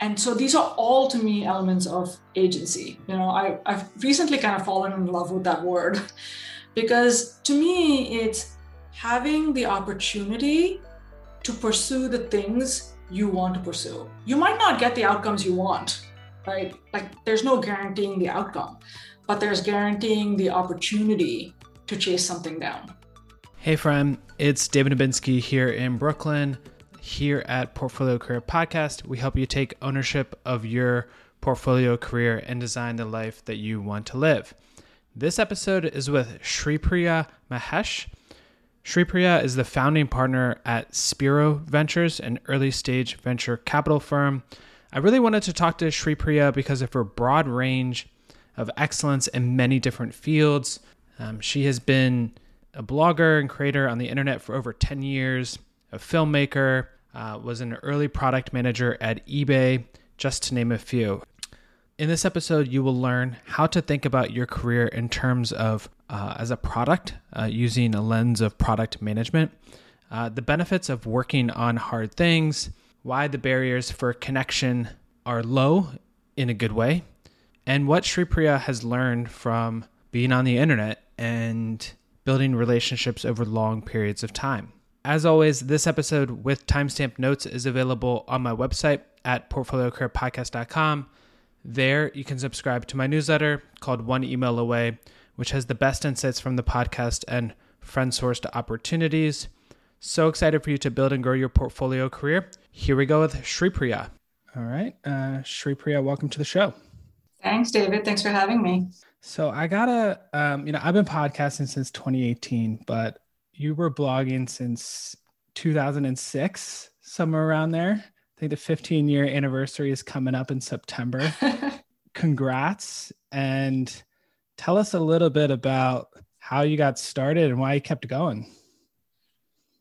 and so these are all to me elements of agency. You know I, i've recently kind of fallen in love with that word. Because to me it's having the opportunity to pursue the things you want to pursue. You might not get the outcomes you want right? Like there's no guaranteeing the outcome but there's guaranteeing the opportunity to chase something down. Hey friend it's david Dubinsky here in brooklyn here at Portfolio Career Podcast, we help you take ownership of your portfolio career and design the life that you want to live. This episode is with Shripriya Mahesh. Shripriya is the founding partner at Spero Ventures, an early stage venture capital firm. I really wanted to talk to Shripriya because of her broad range of excellence in many different fields. Um, she has been a blogger and creator on the internet for over 10 years, a filmmaker, uh, was an early product manager at eBay, just to name a few. In this episode, you will learn how to think about your career in terms of uh, as a product uh, using a lens of product management, uh, the benefits of working on hard things, why the barriers for connection are low in a good way, and what Shripriya has learned from being on the internet and building relationships over long periods of time. As always, this episode with timestamp notes is available on my website at portfoliocareerpodcast.com. There, you can subscribe to my newsletter called One Email Away, which has the best insights from the podcast and friend sourced opportunities. So excited for you to build and grow your portfolio career. Here we go with Shripriya. All right. Uh, Shripriya, welcome to the show. Thanks, David. Thanks for having me. So I gotta, um, you know, I've been podcasting since 2018, but you were blogging since 2006, somewhere around there. I think the 15 year anniversary is coming up in September. Congrats. And tell us a little bit about how you got started and why you kept going.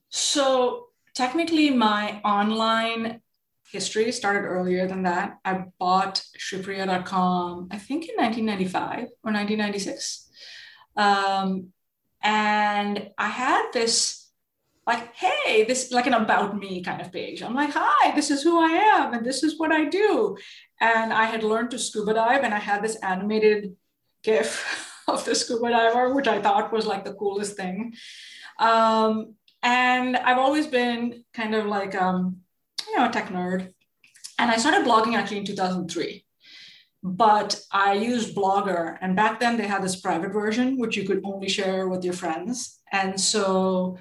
So, technically, my online history started earlier than that. I bought Shripriya.com, I think in 1995 or 1996. Um, and I had this like, hey, this like an about me kind of page. I'm like, hi, this is who I am, and this is what I do. And I had learned to scuba dive, and I had this animated GIF of the scuba diver, which I thought was like the coolest thing. Um, and I've always been kind of like, um, you know, a tech nerd. And I started blogging actually in 2003 but I used Blogger. And back then they had this private version, which you could only share with your friends. And so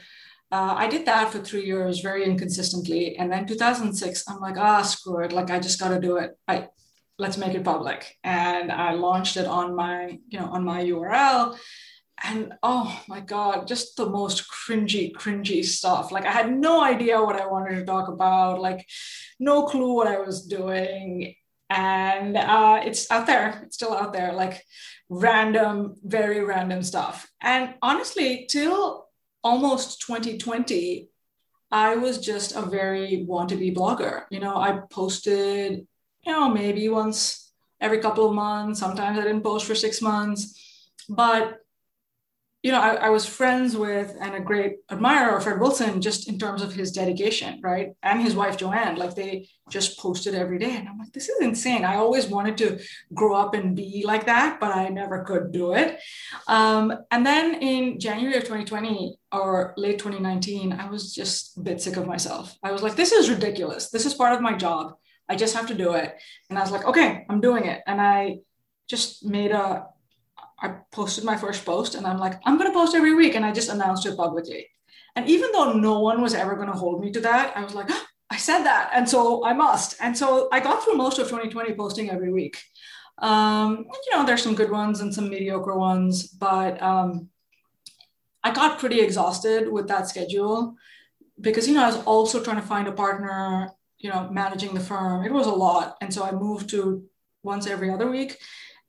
uh, I did that for three years very inconsistently. And then 2006, I'm like, ah, screw it. Like, I just got to do it. I, let's make it public. And I launched it on my, you know, on my URL. And oh my God, just the most cringy, cringy stuff. Like I had no idea what I wanted to talk about, like no clue what I was doing and uh, it's out there. It's still out there. Like random very random stuff. And honestly till almost 2020 i was just a very want to be blogger. You know i posted you know maybe once every couple of months. Sometimes i didn't post for six months. But you know, I, I, was friends with and a great admirer of Fred Wilson just in terms of his dedication, right? And his wife Joanne, like they just posted every day. And I'm like, this is insane. I always wanted to grow up and be like that, but I never could do it. Um, and then in January of 2020 or late 2019, I was just a bit sick of myself. I was like, this is ridiculous. This is part of my job. I just have to do it. And I was like, okay, I'm doing it. And I just made a I posted my first post and I'm like, I'm going to post every week. And I just announced it publicly. And even though no one was ever going to hold me to that, I was like, oh, I said that. And so I must. And so I got through most of 2020 posting every week. Um, and, you know, there's some good ones and some mediocre ones, but um, I got pretty exhausted with that schedule because, you know, I was also trying to find a partner, you know, managing the firm. It was a lot. And so I moved to once every other week.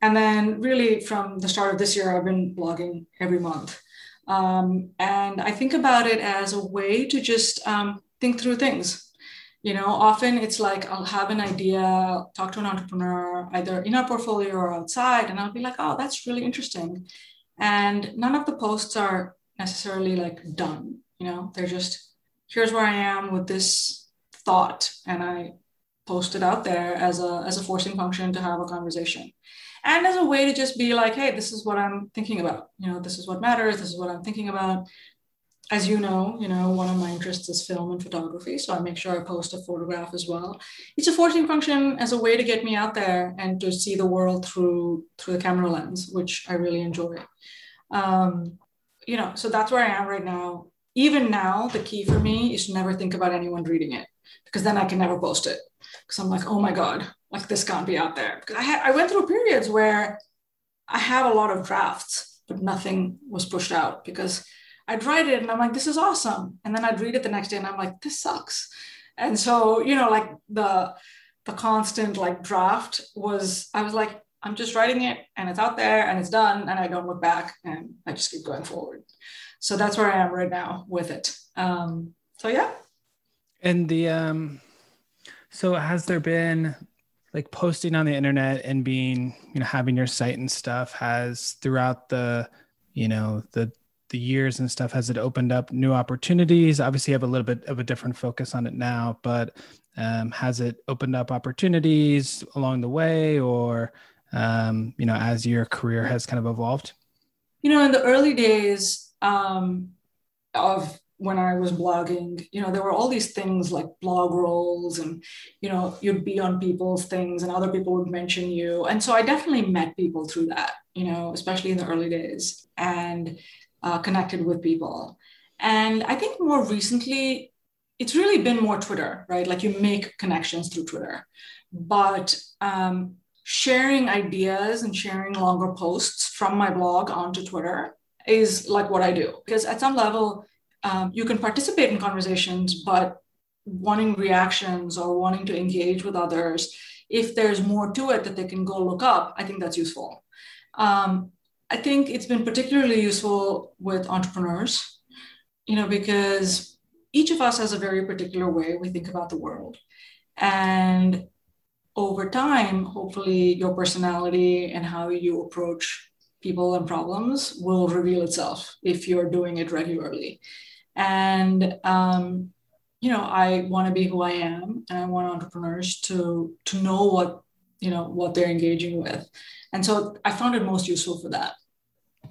And then, really, from the start of this year, I've been blogging every month. Um, and I think about it as a way to just um, think through things. You know, often it's like I'll have an idea, talk to an entrepreneur, either in our portfolio or outside, and I'll be like, oh, that's really interesting. And none of the posts are necessarily like done. You know, they're just, here's where I am with this thought, and I post it out there as a as a forcing function to have a conversation and as a way to just be like hey this is what i'm thinking about. You know this is what matters. This is what i'm thinking about. As you know you know one of my interests is film and photography so i make sure i post a photograph as well. It's a forcing function as a way to get me out there and to see the world through through the camera lens which i really enjoy. Um, you know so that's where i am right now. Even now the key for me is to never think about anyone reading it because then i can never post it. Because i'm like oh my god like this can't be out there because I had I went through periods where I had a lot of drafts, but nothing was pushed out because I'd write it and I'm like, this is awesome. And then I'd read it the next day and I'm like, this sucks. And so, you know, like the the constant like draft was, I was like, I'm just writing it and it's out there and it's done and I don't look back and I just keep going forward. So that's where I am right now with it. Um, so yeah. And the um so has there been like posting on the internet and being you know having your site and stuff has throughout the you know the the years and stuff has it opened up new opportunities? Obviously you have a little bit of a different focus on it now but um, has it opened up opportunities along the way or um, you know as your career has kind of evolved? You know in the early days um, of when I was blogging, you know, there were all these things like blog rolls and, you know, you'd be on people's things and other people would mention you. And so I definitely met people through that, you know, especially in the early days and uh, connected with people. And I think more recently, it's really been more Twitter, right? Like you make connections through Twitter. But um, sharing ideas and sharing longer posts from my blog onto Twitter is like what I do. Because at some level, um, you can participate in conversations, but wanting reactions or wanting to engage with others, if there's more to it that they can go look up, I think that's useful. Um, I think it's been particularly useful with entrepreneurs, you know, because each of us has a very particular way we think about the world. And over time, hopefully, your personality and how you approach people and problems will reveal itself if you're doing it regularly. And um, you know, I want to be who I am, and I want entrepreneurs to to know what you know what they're engaging with, and so I found it most useful for that.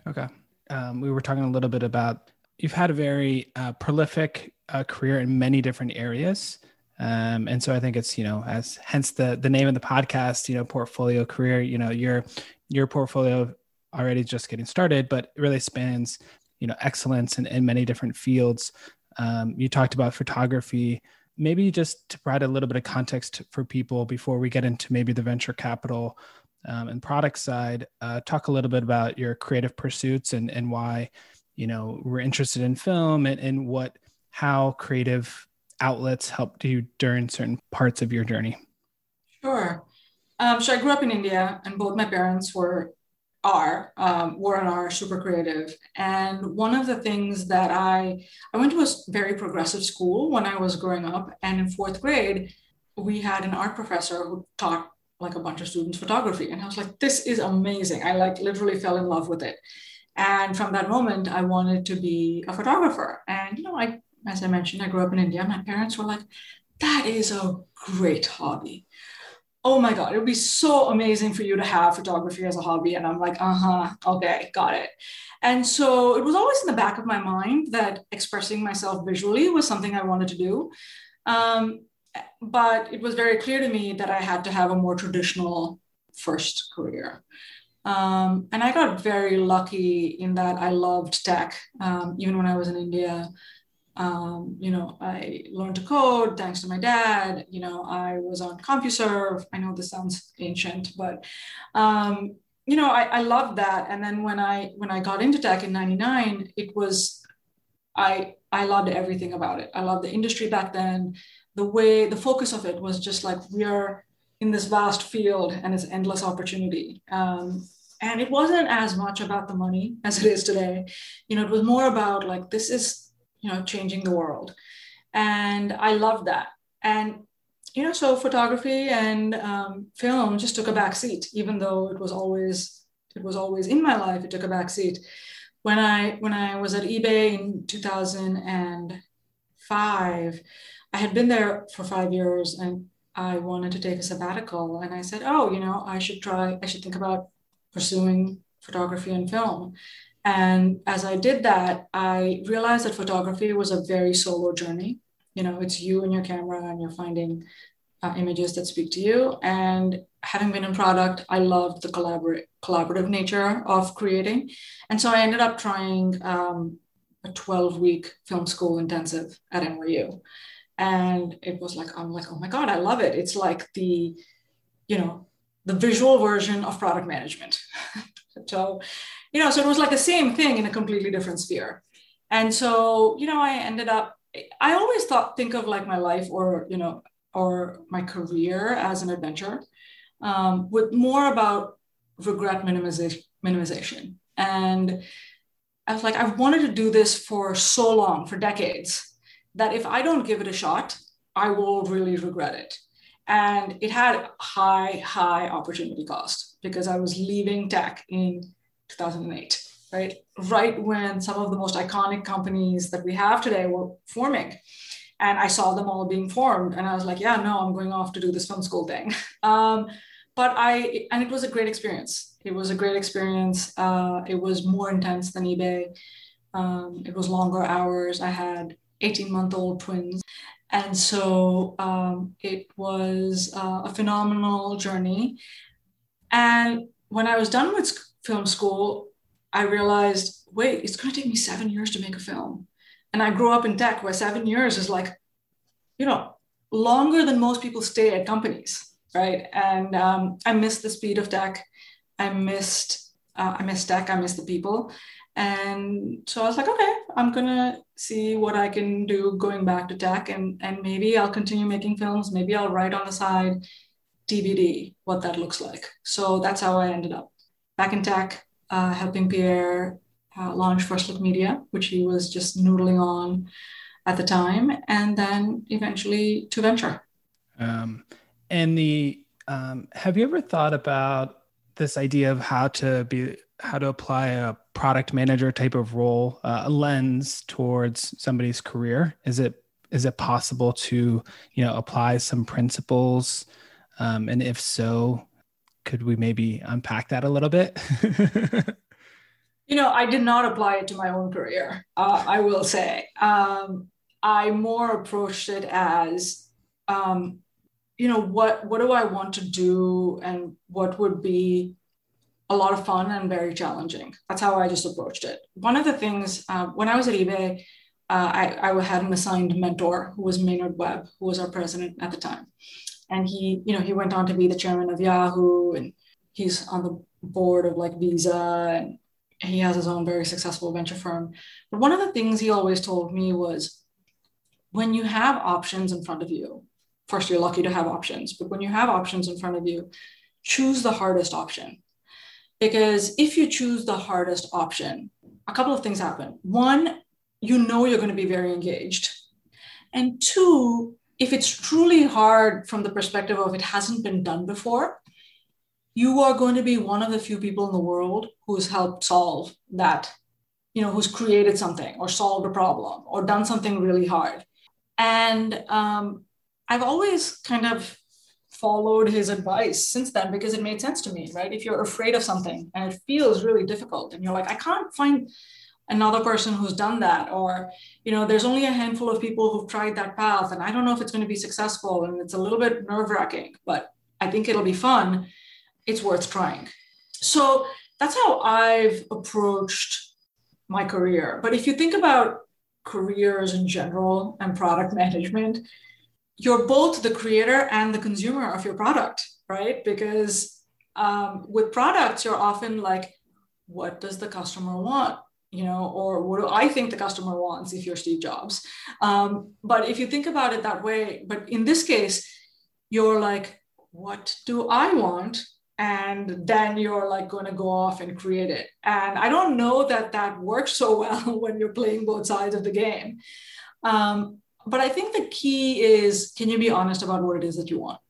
Okay, um, we were talking a little bit about you've had a very uh, prolific uh, career in many different areas. Um, and so I think it's, you know, as hence the, the name of the podcast, you know, portfolio career, you know, your, your portfolio already just getting started, but it really spans, you know, excellence in, in many different fields. Um, you talked about photography. Maybe just to provide a little bit of context for people before we get into maybe the venture capital um, and product side, uh, talk a little bit about your creative pursuits and, and why, you know, we're interested in film and, and what, how creative outlets helped you during certain parts of your journey. Sure. Um, so I grew up in India, and both my parents were are um, were and are super creative. And one of the things that I I went to a very progressive school when I was growing up, and in fourth grade, we had an art professor who taught like a bunch of students photography, and I was like, this is amazing. I like literally fell in love with it. And from that moment, I wanted to be a photographer. And you know, I as I mentioned, I grew up in India. My parents were like, that is a great hobby oh my God, it would be so amazing for you to have photography as a hobby. And I'm like, uh huh, okay, got it. And so it was always in the back of my mind that expressing myself visually was something I wanted to do. Um, but it was very clear to me that I had to have a more traditional first career. Um, and I got very lucky in that I loved tech, um, even when I was in India. Um, you know, I learned to code thanks to my dad. You know, I was on CompuServe. I know this sounds ancient, but um, you know, I, I loved that. And then when I when I got into tech in '99, it was I I loved everything about it. I loved the industry back then. The way the focus of it was just like we are in this vast field and it's endless opportunity. Um, and it wasn't as much about the money as it is today. You know, it was more about like this is you know changing the world and i love that and you know so photography and um, film just took a back seat even though it was always it was always in my life it took a back seat when i when i was at ebay in 2005 i had been there for five years and I wanted to take a sabbatical. And I said, oh, you know, I should try, I should think about pursuing photography and film. And as I did that, I realized that photography was a very solo journey. You know, it's you and your camera, and you're finding uh, images that speak to you. And having been in product, I loved the collaborate, collaborative nature of creating. And so I ended up trying um, a 12 week film school intensive at NYU. And it was like, I'm like, oh my God, I love it. It's like the, you know, the visual version of product management. so, you know, so it was like the same thing in a completely different sphere. And so, you know, I ended up, I always thought, think of like my life or, you know, or my career as an adventure um, with more about regret minimization, minimization. And I was like, I've wanted to do this for so long, for decades, that if I don't give it a shot, I will really regret it. And it had high, high opportunity cost because I was leaving tech in 2008, right? Right when some of the most iconic companies that we have today were forming. And I saw them all being formed. And I was like, yeah, no, I'm going off to do this film school thing. Um, but I, and it was a great experience. It was a great experience. Uh, it was more intense than eBay. Um, it was longer hours. I had 18 month old twins. And so um, it was uh, a phenomenal journey. And when I was done with film school, I realized wait, it's going to take me seven years to make a film. And I grew up in tech where seven years is like, you know, longer than most people stay at companies right? And um, I missed the speed of tech. I missed uh, I missed tech. I missed the people. And so I was like, okay, I'm gonna see what I can do going back to tech, and and maybe I'll continue making films. Maybe I'll write on the side DVD what that looks like. So that's how I ended up back in tech, uh, helping Pierre uh, launch First Look Media, which he was just noodling on at the time, and then eventually to venture. Um, and the um, have you ever thought about this idea of how to be how to apply a product manager type of role uh, a lens towards somebody's career is it is it possible to you know apply some principles um, and if so could we maybe unpack that a little bit? You know i did not apply it to my own career uh, i will say. Um, i more approached it as um, you know what what do i want to do and what would be a lot of fun and very challenging? That's how i just approached it. One of the things uh, when i was at ebay uh, I, I had an assigned mentor who was maynard webb who was our president at the time and he you know he went on to be the chairman of yahoo and he's on the board of like visa and he has his own very successful venture firm. But one of the things he always told me was when you have options in front of you first you're lucky to have options but when you have options in front of you choose the hardest option. Because if you choose the hardest option a couple of things happen. One you know you're going to be very engaged. And two if it's truly hard from the perspective of it hasn't been done before you are going to be one of the few people in the world who's helped solve that you know who's created something or solved a problem or done something really hard and um, I've always kind of followed his advice since then because it made sense to me, right? If you're afraid of something and it feels really difficult and you're like, I can't find another person who's done that or you know there's only a handful of people who've tried that path and i don't know if it's going to be successful and it's a little bit nerve wracking but i think it'll be fun it's worth trying so that's how i've approached my career but if you think about careers in general and product management you're both the creator and the consumer of your product, right? Because um, with products, you're often like, what does the customer want? You know, or what do I think the customer wants if you're Steve Jobs? Um, but if you think about it that way, but in this case, you're like, what do I want? And then you're like going to go off and create it. And I don't know that that works so well when you're playing both sides of the game. Um, but I think the key is can you be honest about what it is that you want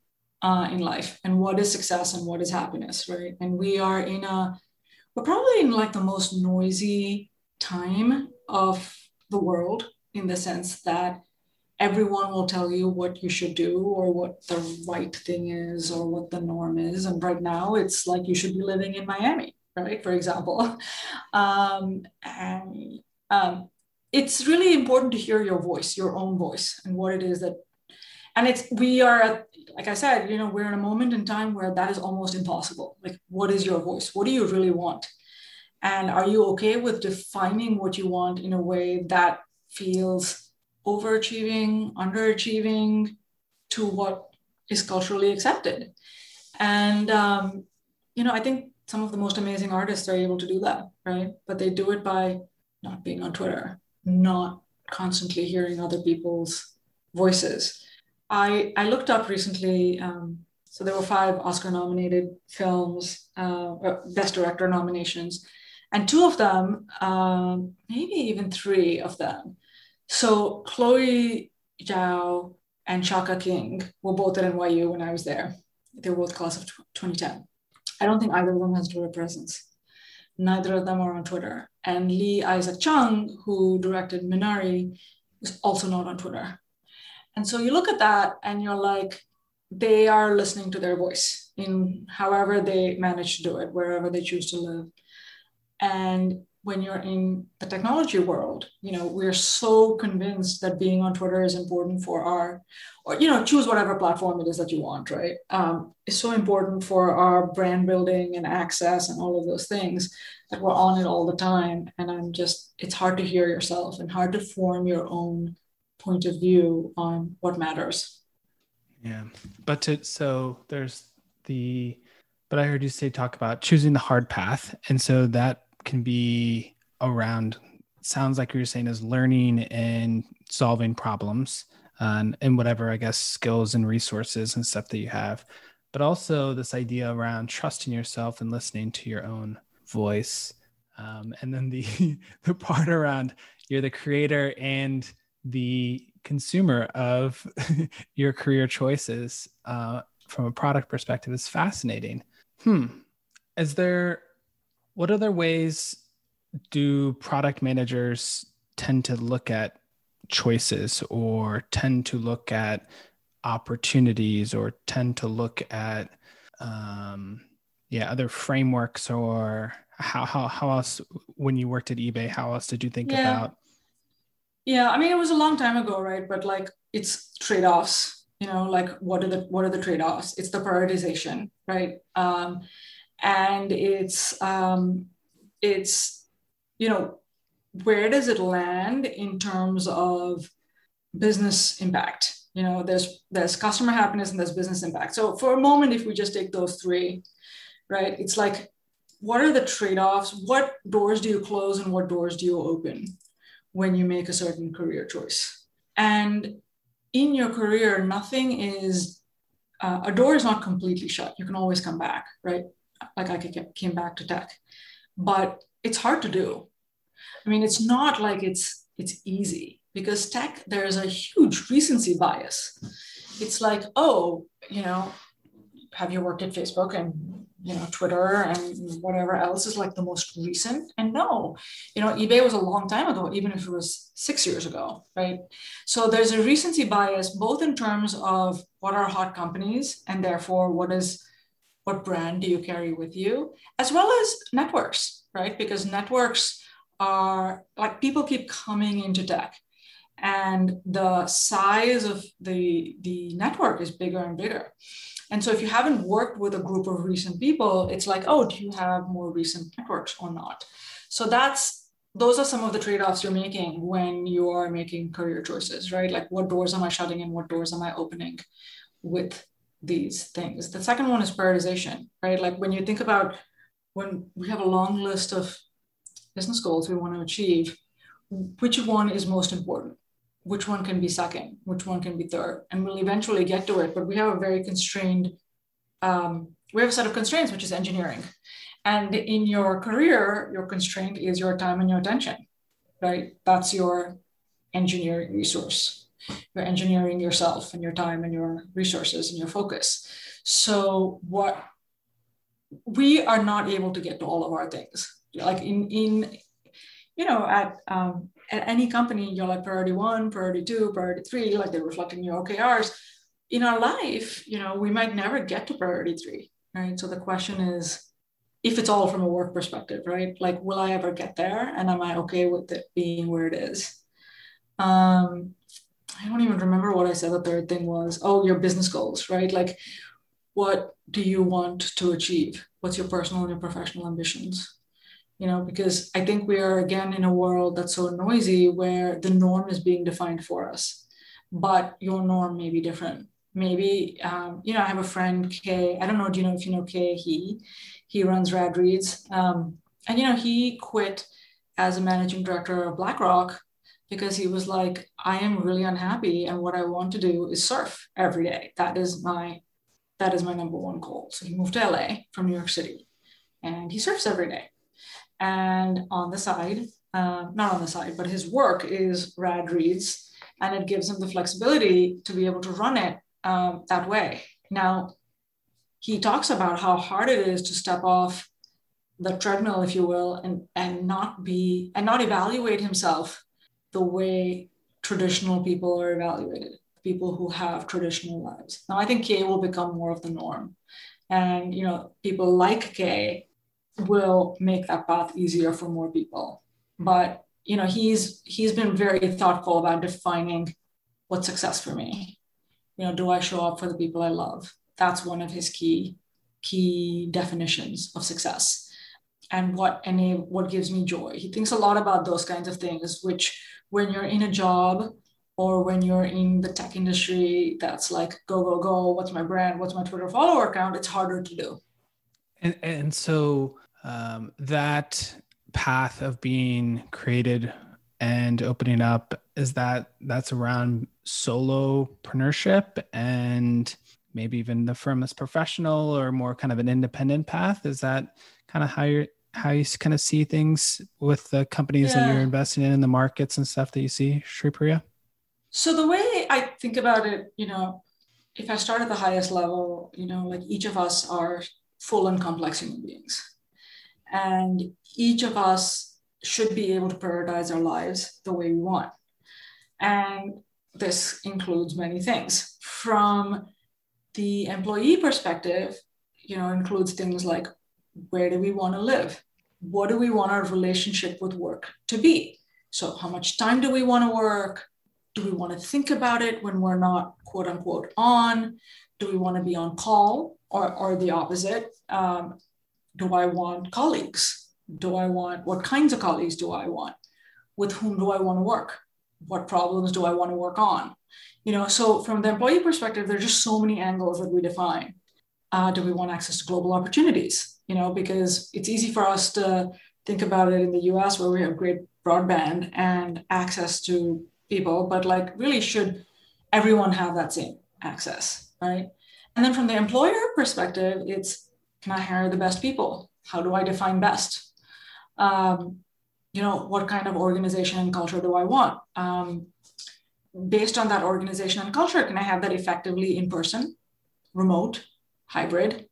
uh, in life and what is success and what is happiness, right? And we are in a, we're probably in like the most noisy time of the world in the sense that everyone will tell you what you should do or what the right thing is or what the norm is. And right now, it's like you should be living in Miami, right? For example. Um, and um, it's really important to hear your voice, your own voice, and what it is that. And it's we are like I said, you know, we're in a moment in time where that is almost impossible. Like, what is your voice? What do you really want? And are you okay with defining what you want in a way that feels overachieving, underachieving to what is culturally accepted? And, um, you know, I think some of the most amazing artists are able to do that, right? But they do it by not being on Twitter, not constantly hearing other people's voices. I, I looked up recently, um, so there were five Oscar nominated films, uh, Best Director nominations and two of them, um, maybe even three of them. So Chloe Zhao and Shaka King were both at NYU when I was there. They were both class of 2010. I don't think either of them has Twitter presence. Neither of them are on Twitter. And Lee Isaac Chung, who directed Minari, is also not on Twitter. And so you look at that and you're like, they are listening to their voice in however they manage to do it, wherever they choose to live. And when you're in the technology world, you know, we're so convinced that being on Twitter is important for our, or, you know, choose whatever platform it is that you want, right? Um, it's so important for our brand building and access and all of those things that we're on it all the time. And I'm just, it's hard to hear yourself and hard to form your own point of view on what matters. Yeah. But to, so there's the, but I heard you say talk about choosing the hard path. And so that can be around sounds like you're saying is learning and solving problems um, and whatever i guess skills and resources and stuff that you have but also this idea around trusting yourself and listening to your own voice. Um, and then the the part around you're the creator and the consumer of your career choices uh, from a product perspective is fascinating. Hmm. Is there what other ways do product managers tend to look at choices or tend to look at opportunities or tend to look at um, yeah other frameworks or how, how how else when you worked at ebay how else did you think yeah. about yeah i mean it was a long time ago right? But like it's trade-offs you know like what are the what are the trade-offs? It's the prioritization right? Um, and it's um, it's you know where does it land in terms of business impact? You know there's there's customer happiness and there's business impact. So for a moment if we just take those three right it's like what are the trade-offs? What doors do you close and what doors do you open when you make a certain career choice? And in your career nothing is uh, a door is not completely shut. You can always come back right like I came back to tech, but it's hard to do. I mean, it's not like it's it's easy because tech there's a huge recency bias. It's like, oh, you know, have you worked at Facebook and you know Twitter and whatever else is like the most recent? And no, you know, eBay was a long time ago, even if it was six years ago, right? So there's a recency bias both in terms of what are hot companies and therefore what is what brand do you carry with you, as well as networks, right? Because networks are like people keep coming into tech and the size of the, the network is bigger and bigger. And so if you haven't worked with a group of recent people, it's like, oh, do you have more recent networks or not? So that's those are some of the trade-offs you're making when you are making career choices, right? Like what doors am I shutting and what doors am I opening with these things. The second one is prioritization, right? Like when you think about when we have a long list of business goals we want to achieve, which one is most important? Which one can be second? Which one can be third? And we'll eventually get to it, but we have a very constrained, um, we have a set of constraints, which is engineering. And in your career, your constraint is your time and your attention, right? That's your engineering resource you're engineering yourself and your time and your resources and your focus. So what we are not able to get to all of our things. Like in in you know at um, at any company, you're like priority one, priority two, priority three, like they're reflecting your OKRs. In our life, you know, we might never get to priority three, right? So the question is, if it's all from a work perspective, right? Like, will I ever get there? And am I okay with it being where it is? Um, I don't even remember what I said the third thing was. Oh, your business goals, right? Like, what do you want to achieve? What's your personal and your professional ambitions? You know, because I think we are again in a world that's so noisy where the norm is being defined for us, but your norm may be different. Maybe, um, you know, I have a friend, Khe. I don't know, do you know if you know Khe? He he runs Rad Reads. Um, and, you know, he quit as a managing director of BlackRock because he was like, I am really unhappy. And what I want to do is surf every day. That is my, that is my number one goal. So he moved to LA from New York City and he surfs every day. And on the side, uh, not on the side, but his work is Rad Reads, and it gives him the flexibility to be able to run it um, that way. Now, he talks about how hard it is to step off the treadmill, if you will, and, and not be and not evaluate himself the way traditional people are evaluated, people who have traditional lives. Now, I think Khe will become more of the norm. And you know, people like Khe will make that path easier for more people. But you know, he's he's been very thoughtful about defining what's success for me. You know, do I show up for the people I love? that's one of his key key definitions of success and what enable what gives me joy he thinks a lot about those kinds of things which when you're in a job or when you're in the tech industry that's like go go go what's my brand what's my twitter follower account it's harder to do and and so um, that path of being created and opening up is that that's around solopreneurship and maybe even the firm as professional or more kind of an independent path? Is that kind of how you how you kind of see things with the companies yeah. that you're investing in, in the markets and stuff that you see, Shripriya? So the way I think about it, you know, if I start at the highest level, you know, like each of us are full and complex human beings. And each of us should be able to prioritize our lives the way we want. And this includes many things from the employee perspective, you know, includes things like where do we want to live? What do we want our relationship with work to be? So, how much time do we want to work? Do we want to think about it when we're not quote unquote on? Do we want to be on call or, or the opposite? Um, do I want colleagues? Do I want what kinds of colleagues do I want? With whom do I want to work? What problems do I want to work on? you know so from the employee perspective there's just so many angles that we define uh, do we want access to global opportunities you know because it's easy for us to think about it in the us where we have great broadband and access to people but like really should everyone have that same access right? And then from the employer perspective it's can i hire the best people? How do i define best? Um, you know what kind of organization and culture do i want? Um, based on that organization and culture, can I have that effectively in person, remote, hybrid?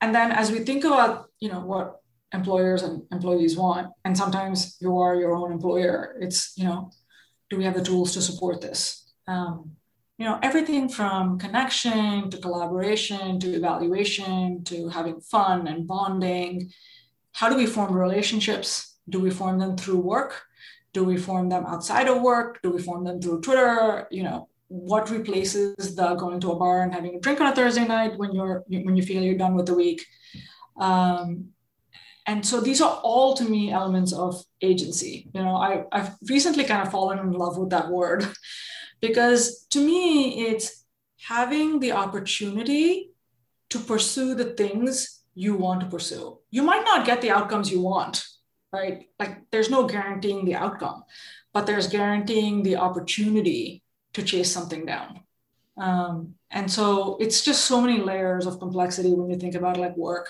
And then as we think about, you know, what employers and employees want, and sometimes you are your own employer, it's, you know, do we have the tools to support this? Um, you know, everything from connection to collaboration to evaluation to having fun and bonding. How do we form relationships? Do we form them through work? Do we form them outside of work? Do we form them through Twitter? You know, what replaces the going to a bar and having a drink on a Thursday night when you're when you feel you're done with the week? Um, and so these are all to me elements of agency. You know, I, I've recently kind of fallen in love with that word because to me it's having the opportunity to pursue the things you want to pursue. You might not get the outcomes you want right? Like there's no guaranteeing the outcome, but there's guaranteeing the opportunity to chase something down. Um, and so it's just so many layers of complexity when you think about like work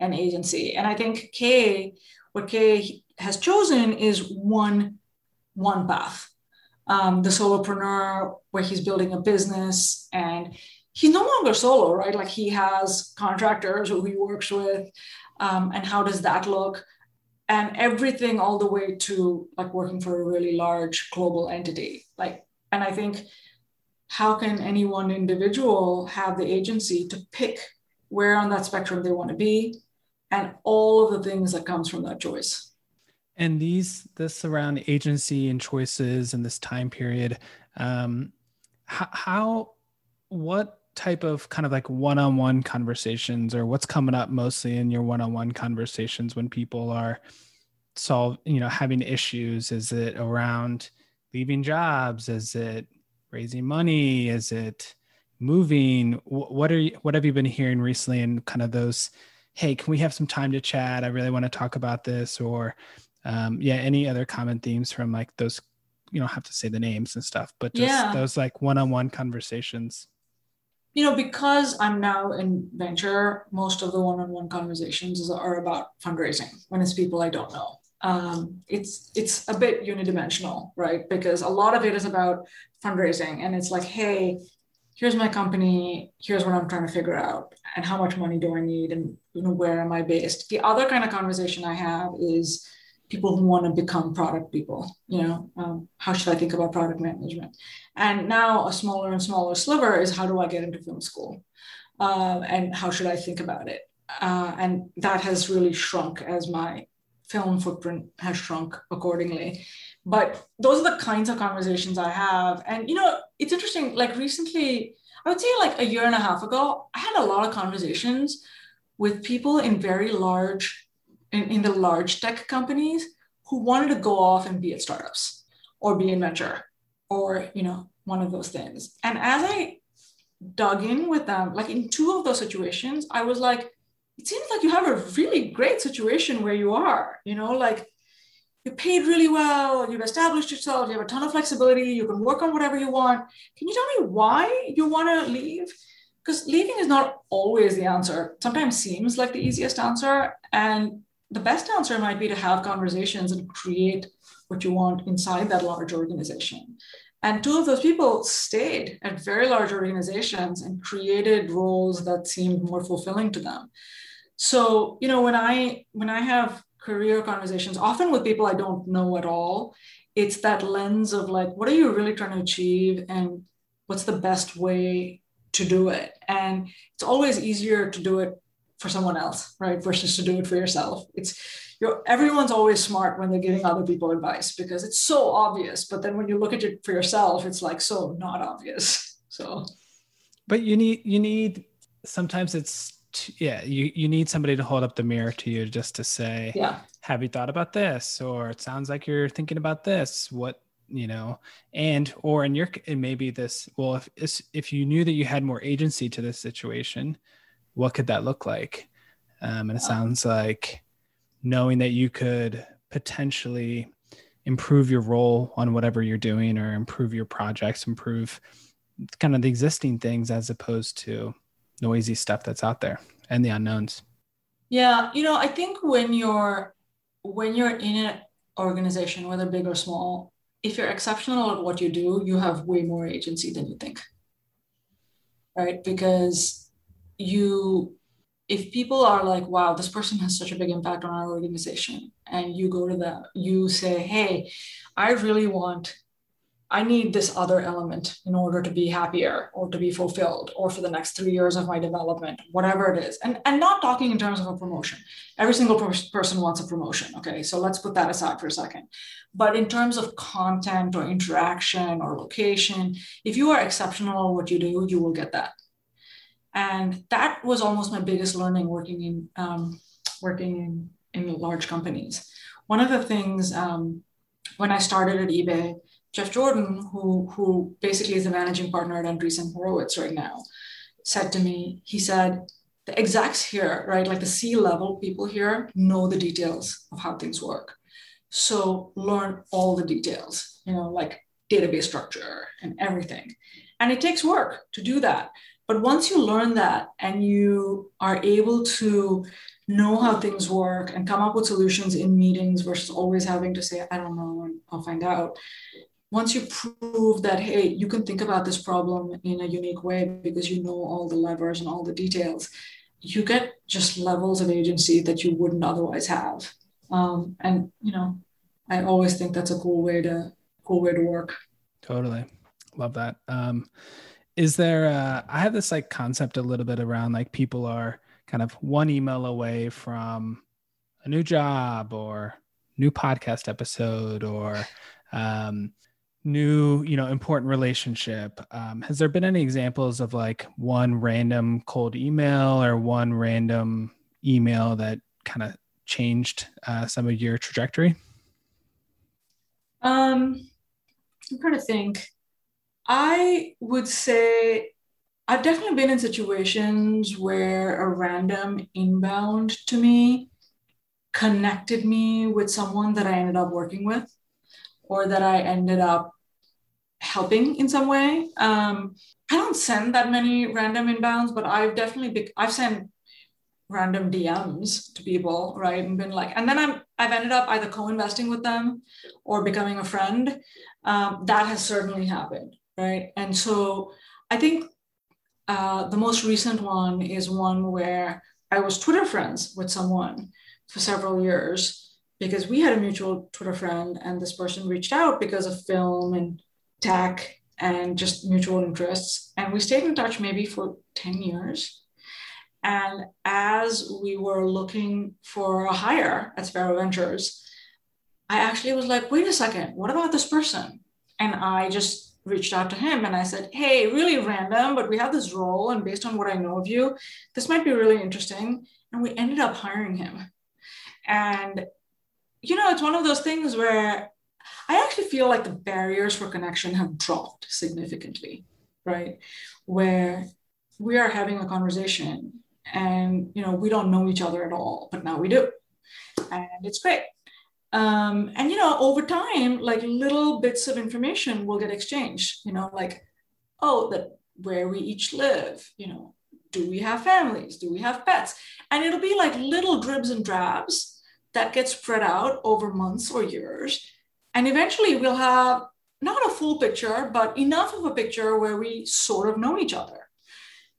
and agency. And I think Khe, what Khe has chosen is one one path. Um, the solopreneur, where he's building a business and he's no longer solo, right? Like he has contractors who he works with. Um, and how does that look? and everything all the way to like working for a really large global entity like and i think how can any one individual have the agency to pick where on that spectrum they want to be and all of the things that comes from that choice? And these this around agency and choices in this time period um how, how what type of kind of like one-on-one conversations or what's coming up mostly in your one-on-one conversations when people are solve you know having issues? Is it around leaving jobs? Is it raising money? Is it moving? What are you what have you been hearing recently and kind of those hey can we have some time to chat? I really want to talk about this or um, yeah any other common themes from like those you don't have to say the names and stuff but just yeah. those like one-on-one conversations? You know because i'm now in venture most of the one-on-one conversations are about fundraising when it's people i don't know um, it's it's a bit unidimensional right? Because a lot of it is about fundraising and it's like hey here's my company here's what i'm trying to figure out and how much money do i need and you know where am i based? The other kind of conversation i have is people who want to become product people you know um, how should i think about product management? And now a smaller and smaller sliver is how do i get into film school? Uh, and how should i think about it? Uh, and that has really shrunk as my film footprint has shrunk accordingly. But those are the kinds of conversations i have. And you know it's interesting like recently i would say like a year and a half ago i had a lot of conversations with people in very large in, in the large tech companies who wanted to go off and be at startups or be in venture or you know one of those things. And as i dug in with them like in two of those situations i was like it seems like you have a really great situation where you are you know like you're paid really well you've established yourself you have a ton of flexibility you can work on whatever you want can you tell me why you want to leave because leaving is not always the answer sometimes seems like the easiest answer and the best answer might be to have conversations and create what you want inside that large organization. And two of those people stayed at very large organizations and created roles that seemed more fulfilling to them. So, you know, when I when I have career conversations, often with people I don't know at all, it's that lens of like, what are you really trying to achieve and what's the best way to do it? And it's always easier to do it for someone else, right? Versus to do it for yourself. It's you're everyone's always smart when they're giving other people advice because it's so obvious. But then when you look at it for yourself, it's like so not obvious. So but you need you need sometimes it's yeah, you you need somebody to hold up the mirror to you just to say, yeah, have you thought about this? Or it sounds like you're thinking about this. What you know and or in your it may be this well if if you knew that you had more agency to this situation what could that look like? Um, and it sounds like knowing that you could potentially improve your role on whatever you're doing or improve your projects, improve kind of the existing things as opposed to noisy stuff that's out there and the unknowns. Yeah, you know, I think when you're when you're in an organization, whether big or small, if you're exceptional at what you do, you have way more agency than you think. Right? Because you if people are like wow this person has such a big impact on our organization and you go to them you say hey i really want i need this other element in order to be happier or to be fulfilled or for the next three years of my development whatever it is. And, and not talking in terms of a promotion. Every single per- person wants a promotion okay? So let's put that aside for a second. But in terms of content or interaction or location if you are exceptional at what you do you will get that. And that was almost my biggest learning working in um, working in, in large companies. One of the things um, when i started at ebay jeff jordan who, who basically is the managing partner at andreessen horowitz right now said to me he said the execs here right like the c level people here know the details of how things work so learn all the details you know like database structure and everything and it takes work to do that but once you learn that and you are able to know how things work and come up with solutions in meetings versus always having to say, I don't know, I'll find out. Once you prove that, hey, you can think about this problem in a unique way because you know all the levers and all the details, you get just levels of agency that you wouldn't otherwise have. Um, and you know, I always think that's a cool way to cool way to work. Totally, love that. Um, is there? Uh, I have this like concept a little bit around like people are kind of one email away from a new job or new podcast episode or um, new you know important relationship. Um, has there been any examples of like one random cold email or one random email that kind of changed uh, some of your trajectory? Um i'm trying to think. I would say i've definitely been in situations where a random inbound to me connected me with someone that i ended up working with or that I ended up helping in some way. Um, I don't send that many random inbounds, but I've definitely be- I've sent random DMs to people, right, and been like, and then I'm I've ended up either co-investing with them or becoming a friend. Um, that has certainly happened, right? And so I think uh, the most recent one is one where I was Twitter friends with someone for several years because we had a mutual Twitter friend, and this person reached out because of film and tech and just mutual interests. And we stayed in touch maybe for 10 years. And as we were looking for a hire at Spero Ventures, I actually was like, wait a second, what about this person? And I just reached out to him and I said, hey, really random, but we have this role. And based on what I know of you, this might be really interesting. And we ended up hiring him. And you know, it's one of those things where I actually feel like the barriers for connection have dropped significantly, right? Where we are having a conversation and, you know, we don't know each other at all, but now we do. And it's great. Um, and, you know, over time, like little bits of information will get exchanged, you know, like, oh, that where we each live, you know, do we have families? Do we have pets? And it'll be like little dribs and drabs that gets spread out over months or years. And eventually we'll have not a full picture, but enough of a picture where we sort of know each other,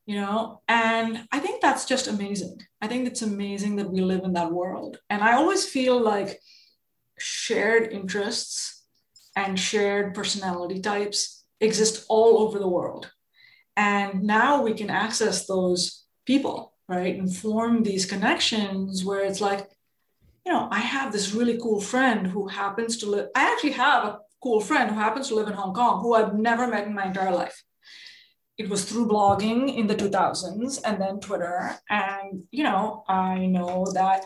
you know? And I think that's just amazing. I think it's amazing that we live in that world. And I always feel like shared interests and shared personality types exist all over the world. And now we can access those people, right? And form these connections where it's like, you know, I have this really cool friend who happens to live, I actually have a cool friend who happens to live in Hong Kong who I've never met in my entire life. It was through blogging in the 2000s and then Twitter. And, you know, I know that,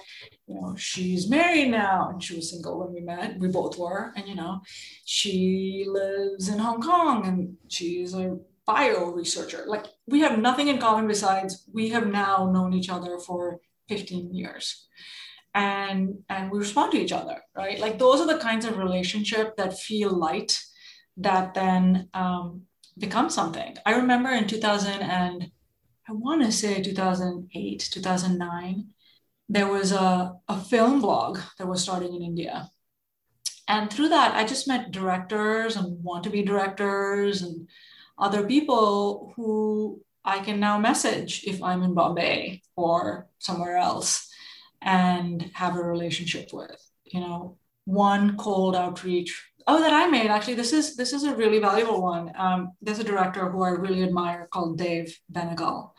you know, she's married now and she was single when we met. We both were. And, you know, she lives in Hong Kong and she's a bio researcher. Like we have nothing in common besides we have now known each other for 15 years and and we respond to each other right? Like those are the kinds of relationship that feel light that then um, become something. I remember in 2000 and i want to say 2008 2009 there was a, a film blog that was starting in india. And through that i just met directors and want to be directors and other people who i can now message if i'm in bombay or somewhere else and have a relationship with you know one cold outreach. Oh that i made actually this is this is a really valuable one. Um, there's a director who i really admire called dev benegal.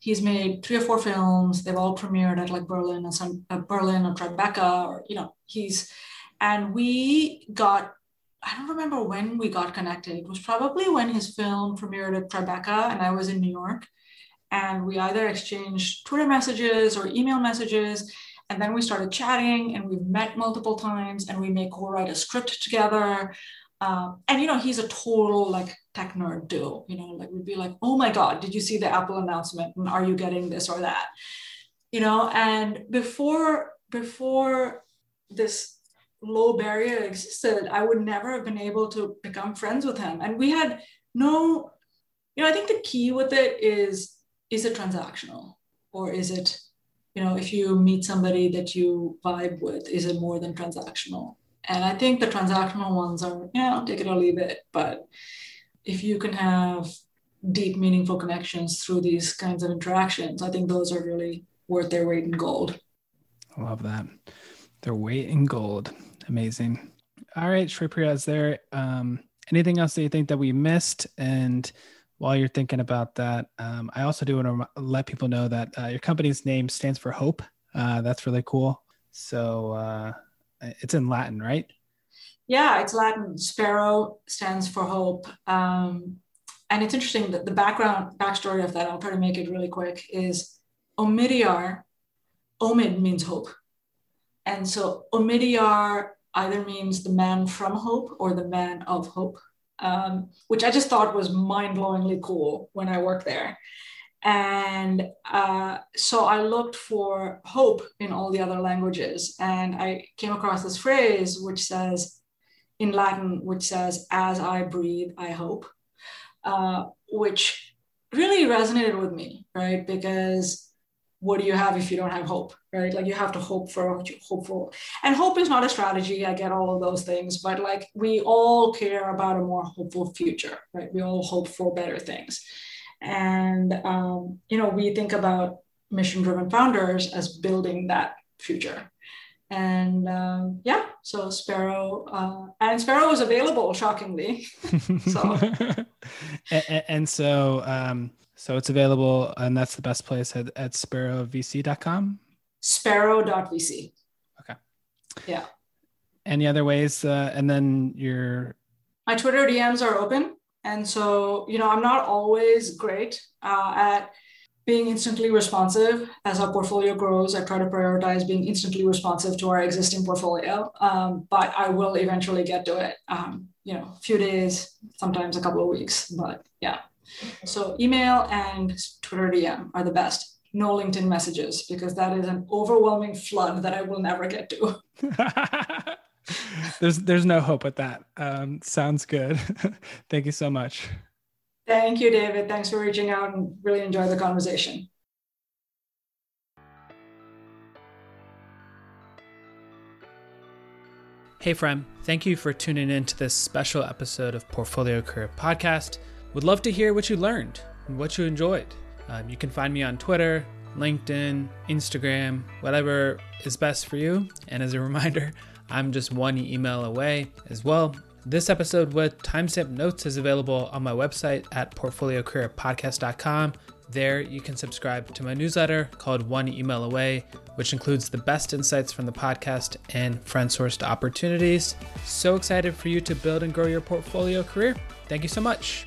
He's made three or four films. They've all premiered at like berlin or some uh, berlin or tribeca or you know he's and we got i don't remember when we got connected. It was probably when his film premiered at tribeca and i was in new york and we either exchanged twitter messages or email messages and then we started chatting and we've met multiple times and we may co-write a script together. Um, and you know, he's a total like tech nerd too. You know, like we'd be like, oh my God, did you see the Apple announcement? And are you getting this or that? You know, and before before this low barrier existed, I would never have been able to become friends with him. And we had no, you know, I think the key with it is is it transactional or is it you know, if you meet somebody that you vibe with, is it more than transactional? And I think the transactional ones are, you know, take it or leave it. But if you can have deep, meaningful connections through these kinds of interactions, I think those are really worth their weight in gold. I love that. Their weight in gold. Amazing. All right, Shripriya, is there um, anything else that you think that we missed? And while you're thinking about that, um, I also do want to let people know that uh, your company's name stands for Hope. Uh, that's really cool. So uh, it's in Latin, right? Yeah, it's Latin. Spero stands for hope. Um, and it's interesting that the background backstory of that, I'll try to make it really quick, is Omidyar, Omid means hope. And so Omidyar either means the man from hope or the man of hope, um, which I just thought was mind-blowingly cool when I worked there. And uh, so I looked for hope in all the other languages, and I came across this phrase which says, in Latin, which says, "As I breathe, I hope." Uh, which really resonated with me, right? Because what do you have if you don't have hope, right? Like you have to hope for hope for. And hope is not a strategy. I get all of those things, but like we all care about a more hopeful future, right? We all hope for better things. And, um, you know, we think about mission driven founders as building that future and um, yeah so spero uh, and spero was available shockingly so and, and, so um, so it's available and that's the best place at, at sperovc.com spero.vc okay yeah any other ways uh, and then your my twitter dms are open and so you know i'm not always great uh, at being instantly responsive as our portfolio grows. I try to prioritize being instantly responsive to our existing portfolio, um, but I will eventually get to it. Um, you know, a few days, sometimes a couple of weeks, but yeah. So email and Twitter DM are the best. No LinkedIn messages because that is an overwhelming flood that I will never get to. there's there's no hope with that. Um, sounds good. Thank you so much. Thank you, David. Thanks for reaching out and really enjoy the conversation. Hey, friend. Thank you for tuning in to this special episode of Portfolio Career Podcast. Would love to hear what you learned and what you enjoyed. Um, you can find me on Twitter, LinkedIn, Instagram, whatever is best for you. And as a reminder, I'm just one email away as well. This episode with timestamp notes is available on my website at portfoliocareerpodcast.com. There, you can subscribe to my newsletter called One Email Away, which includes the best insights from the podcast and friend sourced opportunities. So excited for you to build and grow your portfolio career. Thank you so much.